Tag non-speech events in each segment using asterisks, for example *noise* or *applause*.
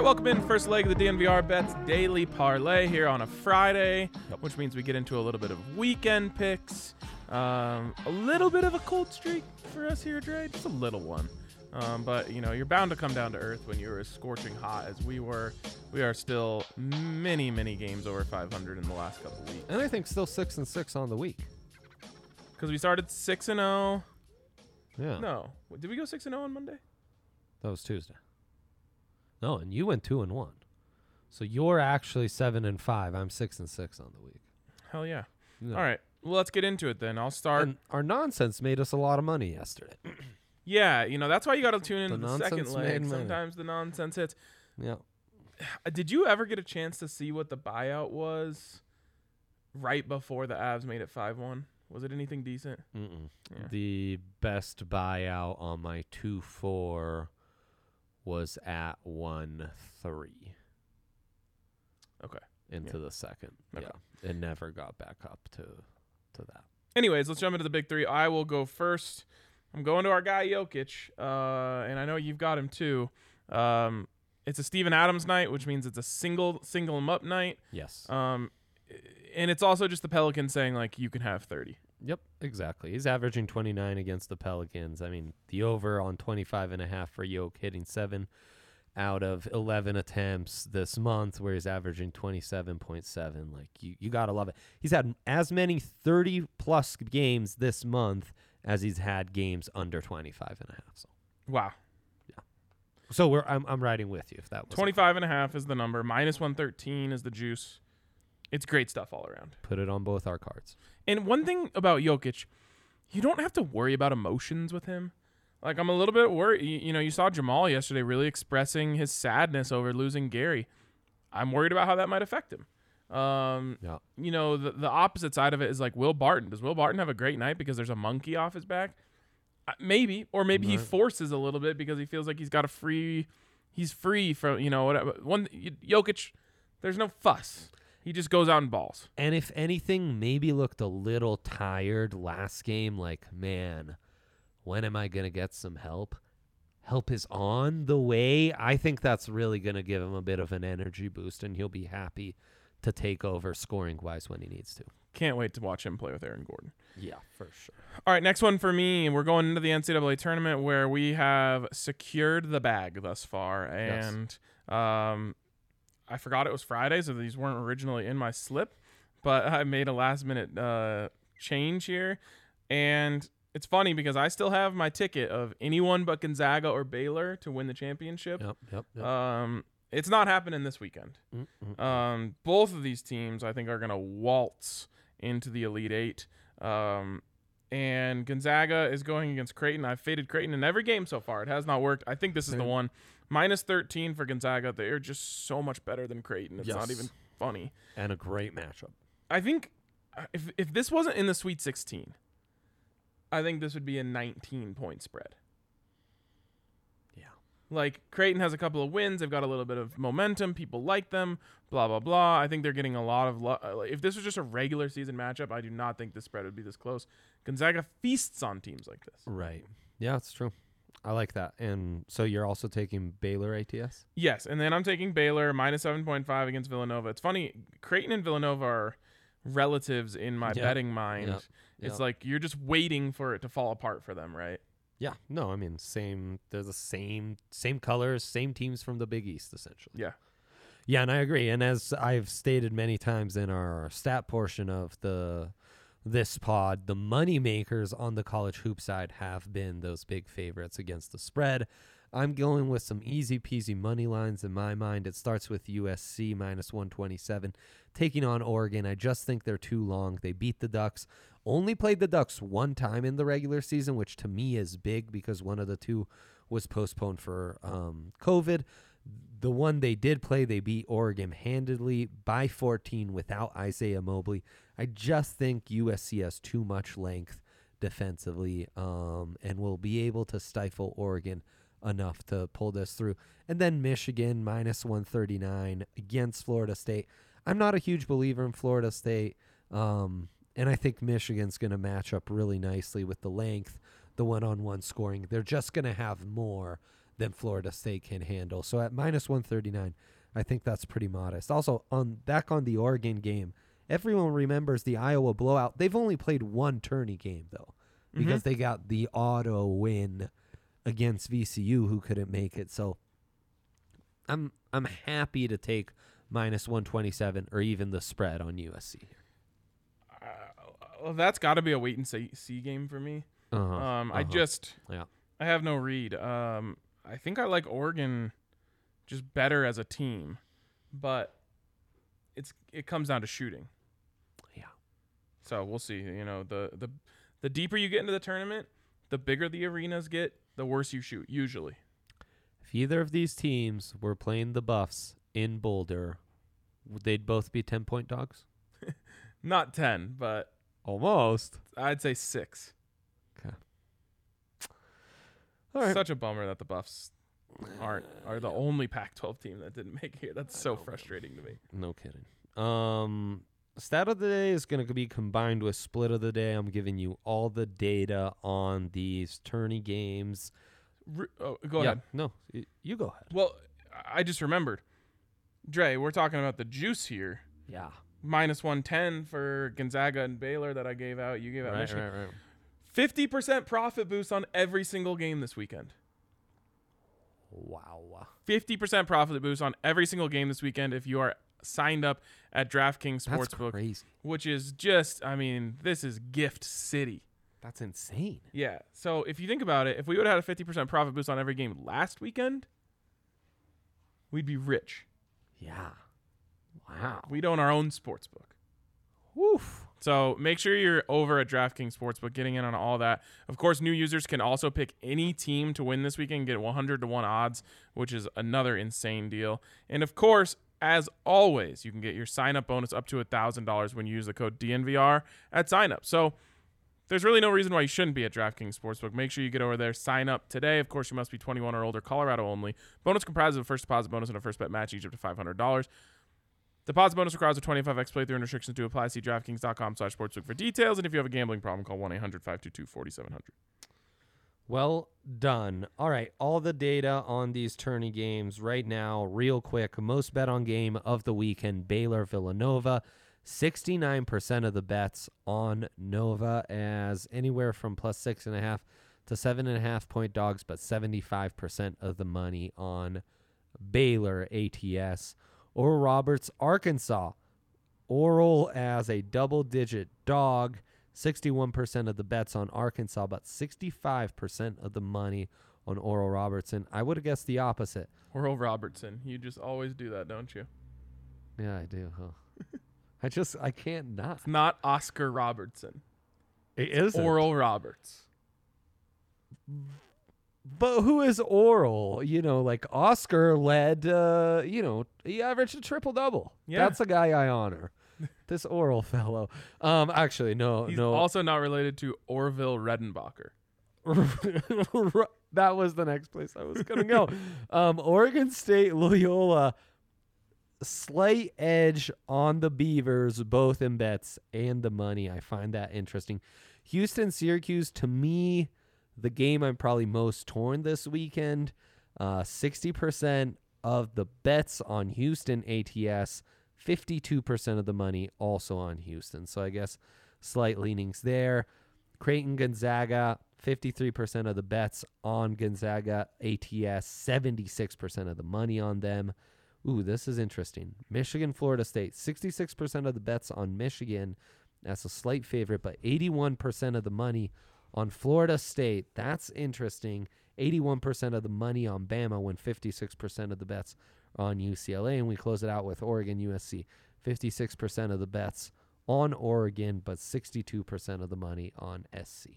right, welcome in first leg of the DNVR Bets Daily Parlay here on a Friday, which means we get into a little bit of weekend picks. Um, a little bit of a cold streak for us here, Dre, just a little one. Um, but you know, you're bound to come down to earth when you're as scorching hot as we were. We are still many, many games over 500 in the last couple weeks And I think still six and six on the week. because we started six and zero. Yeah. No, did we go six and zero on Monday? That was Tuesday. No, and you went two and one. So you're actually seven and five. I'm six and six on the week. Hell yeah! Yeah. All right, well let's get into it then. I'll start. And our nonsense made us a lot of money yesterday. *clears throat* yeah, you know that's why you got to tune into The the, second leg. made money. Sometimes the nonsense hits. yeah. *sighs* Uh, Did you ever get a chance to see what the buyout was right before the Avs made it five one? Was it anything decent? Yeah. The best buyout on my two four was at one three. Okay. Into the second. Okay. Yeah. It never got back up to to that. Anyways, let's jump into the big three. I will go first. I'm going to our guy Jokic, uh, and I know you've got him too. Um, it's a Steven Adams night, which means it's a single single him up night. Yes. Um, and it's also just the Pelicans saying like you can have 30. Yep, exactly. He's averaging 29 against the Pelicans. I mean, the over on 25 and a half for Yoke hitting 7 out of 11 attempts this month where he's averaging 27.7. Like you you got to love it. He's had as many 30 plus games this month as he's had games under 25 and a half. So Wow. Yeah. So we're I'm I'm riding with you if that was 25 and a half is the number. Minus 113 is the juice. It's great stuff all around. put it on both our cards. And one thing about Jokic, you don't have to worry about emotions with him. Like I'm a little bit worried. You, you know, you saw Jamal yesterday really expressing his sadness over losing Gary. I'm worried about how that might affect him. Um, Yeah. you know, the the opposite side of it is like Will Barton. Does Will Barton have a great night because there's a monkey off his back? Uh, maybe, or maybe he forces a little bit because he feels like he's got a free. He's free from you know whatever. One Jokic, there's no fuss. He just goes out and balls. And if anything, maybe looked a little tired last game. Like, man, when am I going to get some help? Help is on the way. I think that's really going to give him a bit of an energy boost, and he'll be happy to take over scoring wise when he needs to. Can't wait to watch him play with Aaron Gordon. Yeah, for sure. All right, next one for me. We're going into the NCAA tournament where we have secured the bag thus far, Yes. and um, I forgot it was Friday, so these weren't originally in my slip, but I made a last minute uh, change here, and it's funny because I still have my ticket of anyone but Gonzaga or Baylor to win the championship. Yep, yep, yep. Um, it's not happening this weekend. Mm, mm, Um, both of these teams, I think, are going to waltz into the Elite Eight. Um, and Gonzaga is going against Creighton. I've faded Creighton in every game so far. It has not worked. I think this is the one. Minus 13 for Gonzaga. They're just so much better than Creighton. It's not even funny. and a great matchup. I think uh, if, if this wasn't in the Sweet 16, I think this would be a 19 point spread. Like Creighton has a couple of wins. They've got a little bit of momentum. People like them. Blah blah blah. I think they're getting a lot of. Lo- uh, if this was just a regular season matchup, I do not think the spread would be this close. Gonzaga feasts on teams like this. Right. Yeah, it's true. I like that. And so you're also taking Baylor ATS? Yes, and then I'm taking Baylor minus seven point five against Villanova. It's funny. Creighton and Villanova are relatives in my Yeah. betting mind. Yep. It's Yep. like you're just waiting for it to fall apart for them, right? Yeah. No, I mean same they're the same same colors, same teams from the Big East essentially. Yeah. Yeah, and I agree. And as I've stated many times in our stat portion of the this pod, the money makers on the college hoop side have been those big favorites against the spread. I'm going with some easy peasy money lines in my mind. It starts with USC minus 127 taking on Oregon. I just think they're too long. They beat the Ducks. Only played the Ducks one time in the regular season, which to me is big because one of the two was postponed for um, COVID. The one they did play, they beat Oregon handedly by 14 without Isaiah Mobley. I just think USC has too much length defensively um, and will be able to stifle Oregon enough to pull this through. And then Michigan minus 139 against Florida State. I'm not a huge believer in Florida State. Um, and I think Michigan's going to match up really nicely with the length, the one on one scoring. They're just going to have more than Florida State can handle. So at minus 139, I think that's pretty modest. Also, on back on the Oregon game, everyone remembers the Iowa blowout. They've only played one tourney game though, mm-hmm. because they got the auto win against VCU, who couldn't make it. So I'm I'm happy to take minus 127 or even the spread on USC here. Well, that's got to be a wait and see, see game for me. Uh-huh. Um, I uh-huh. just, Yeah. I have no read. Um, I think I like Oregon just better as a team, but it's it comes down to shooting. Yeah. So we'll see. You know, the the the deeper you get into the tournament, the bigger the arenas get, the worse you shoot usually. If either of these teams were playing the Buffs in Boulder, they'd both be 10 point dogs? *laughs* Not ten, but Almost. I'd say six. Okay. All right. Such a bummer that the Buffs *sighs* aren't are the only Pac-12 team that didn't make it here. That's so frustrating to me. No kidding. Um, stat of the day is going to be combined with split of the day. I'm giving you all the data on these tourney games. Re- oh, go yeah, ahead. No, y- you go ahead. Well, I just remembered. Dre, we're talking about the juice here. Yeah. Minus 110 for Gonzaga and Baylor that I gave out. You gave out Right, Michigan. right, right. 50% profit boost on every single game this weekend. Wow. 50% profit boost on every single game this weekend if you are signed up at DraftKings That's Sportsbook, crazy. which is just, I mean, this is gift city. That's insane. Yeah. So if you think about it, if we would have had a 50% profit boost on every game last weekend, we'd be rich. Yeah. Wow. We'd own our own sports book. Woof. So make sure you're over at DraftKings Sportsbook, getting in on all that. Of course, new users can also pick any team to win this weekend, get 100 to 1 odds, which is another insane deal. And of course, as always, you can get your sign up bonus up to $1,000 when you use the code DNVR at sign up. So there's really no reason why you shouldn't be at DraftKings Sportsbook. Make sure you get over there, sign up today. Of course, you must be 21 or older, Colorado only. Bonus comprises of a first deposit bonus and a first bet match, each up to $500. Deposit bonus requires a 25x playthrough and restrictions to apply. See DraftKings.com slash sportsbook for details. And if you have a gambling problem, call 1-800-522-4700. Well done. All right, all the data on these tourney games right now, real quick. Most bet on game of the weekend: Baylor Villanova. Sixty-nine percent of the bets on Nova as anywhere from plus six and a half to seven and a half point dogs, but seventy-five percent of the money on Baylor ATS or Roberts Arkansas. Oral as a double-digit dog. 61% of the bets on Arkansas, but 65% of the money on Oral Robertson. I would have guessed the opposite. Oral Robertson. You just always do that, don't you? Yeah, I do, huh? I just, I can't not. It's not Oscar Robertson. It is Oral Roberts. But who is Oral? You know, like Oscar led, uh, you know, he averaged a triple double. Yeah. That's a guy I honor. *laughs* this Oral fellow. Um, actually, no, He's no. also not related to Orville Redenbacher. *laughs* that was the next place I was gonna go. *laughs* um, Oregon State Loyola, slight edge on the Beavers, both in bets and the money. I find that interesting. Houston Syracuse to me, the game I'm probably most torn this weekend. Uh, Sixty percent of the bets on Houston ATS, fifty-two percent of the money also on Houston. So I guess slight leanings there. Creighton Gonzaga, 53% of the bets on Gonzaga ATS, 76% of the money on them. Ooh, this is interesting. Michigan, Florida State, 66% of the bets on Michigan. That's a slight favorite, but 81% of the money on Florida State. That's interesting. 81% of the money on Bama when 56% of the bets on UCLA. And we close it out with Oregon, USC. 56% of the bets on Oregon, but 62% of the money on SC.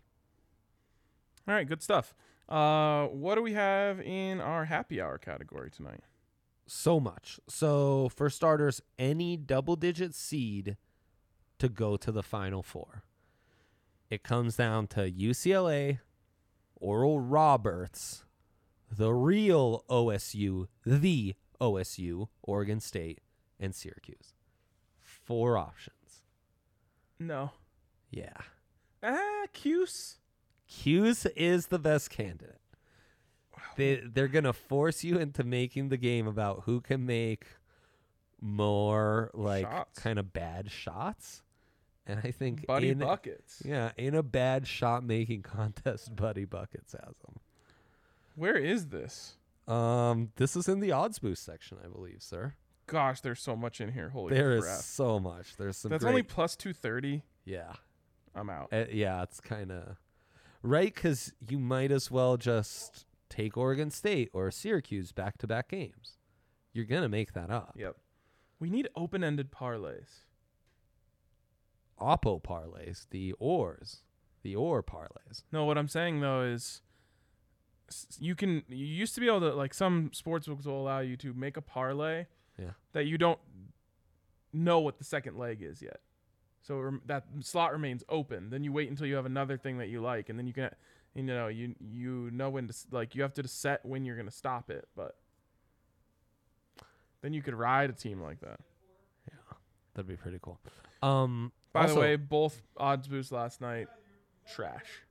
All right, good stuff. Uh, what do we have in our happy hour category tonight? So much. So, for starters, any double digit seed to go to the Final Four. It comes down to UCLA, Oral Roberts, the real OSU, the OSU, Oregon State, and Syracuse. Four options. No. Yeah. Ah, Cuse. Hughes is the best candidate. they they're gonna force you into making the game about who can make more like Shots. kind of bad shots. And I think Buddy in, buckets. yeah, in a bad shot making contest, *laughs* Buddy Buckets has them. Where is this? Um, this is in the odds boost section, I believe, sir. Gosh, there's so much in here. Holy crap. There is so much. There's some. That's great, only plus 230. yeah, I'm out. Uh, yeah. It's kind of right because you might as well just take Oregon State or Syracuse back to back games. You're gonna make that up. Yep. We need open-ended parlays. Oppo parlays, the ors, the or parlays. No, what I'm saying though is you can you used to be able to like some sportsbooks will allow you to make a parlay Yeah. that you don't know what the second leg is yet. So rem- that slot remains open. Then you wait until you have another thing that you like and then you can you know you you know when to like you have to set when you're going to stop it, but then you could ride a team like that. Yeah. That'd be pretty cool. Um, By the way, both odds boosts last night trash.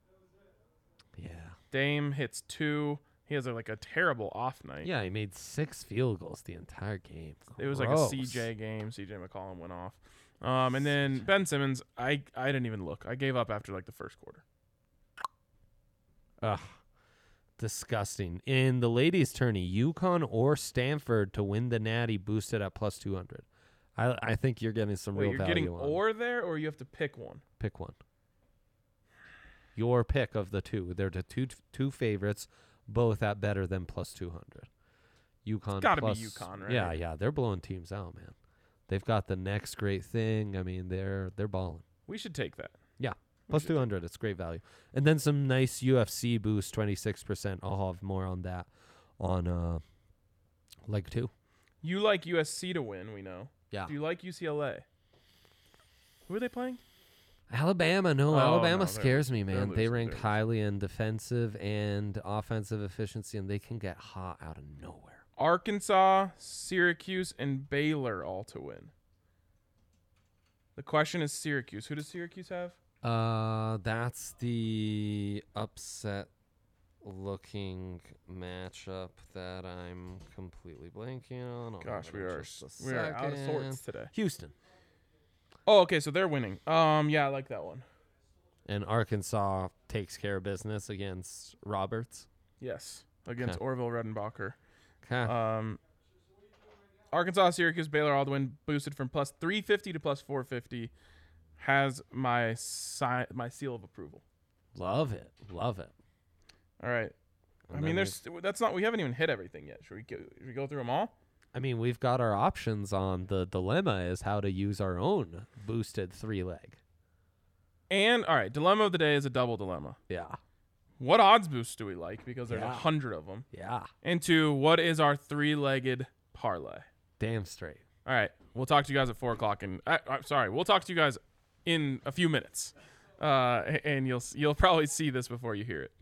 yeah, Dame hits two. He has a, like a terrible off night. yeah, he made six field goals the entire game. It was like a CJ game. CJ McCollum went off. Um, and then Ben Simmons, I I didn't even look. I gave up after like the first quarter. Ugh, disgusting. In the ladies' tourney, UConn or Stanford to win the Natty boosted at plus two hundred. I I think you're getting some Wait, real you're value getting on. or there, or you have to pick one. pick one. Your pick of the two. They're the two two favorites, both at better than plus two hundred. UConn. gotta be UConn, right? yeah, yeah. they're blowing teams out, man. They've got the next great thing. I mean, they're they're balling. We should take that. Yeah, We two hundred, it's great value. And then some nice UFC boost, twenty six percent. I'll have more on that on uh leg two. You like USC to win, we know. Yeah. Do you like UCLA? Who are they playing? Alabama, no, Oh, Alabama no, they're scares me, they're man. They losing, ranked they're highly in defensive and offensive efficiency, and they can get hot out of nowhere. Arkansas, Syracuse, and Baylor all to win. The question is Syracuse. Who does Syracuse have? Uh, that's the upset looking matchup that I'm completely blanking on. Hold on, Gosh, we are just a we are out of second. sorts today. Houston Oh, okay, so they're winning. Um, yeah, I like that one. and Arkansas takes care of business against Roberts. Yes, against Okay. Orville Redenbacher. Okay. Um, Arkansas, Syracuse, Baylor all to win, boosted from plus 350 to plus 450, has my si- my seal of approval. love it. Love it. All right. I mean, there's that's not we haven't even hit everything yet. Should we go, should we go through them all? I mean, we've got our options on the dilemma is how to use our own boosted three leg. And all right, dilemma of the day is a double dilemma. Yeah. What odds boosts do we like? Because there's a Yeah. hundred of them. Yeah. And two, what is our three-legged parlay? Damn straight. All right, we'll talk to you guys at four o'clock. And uh, I'm sorry, we'll talk to you guys in a few minutes, uh, and you'll you'll *laughs* probably see this before you hear it.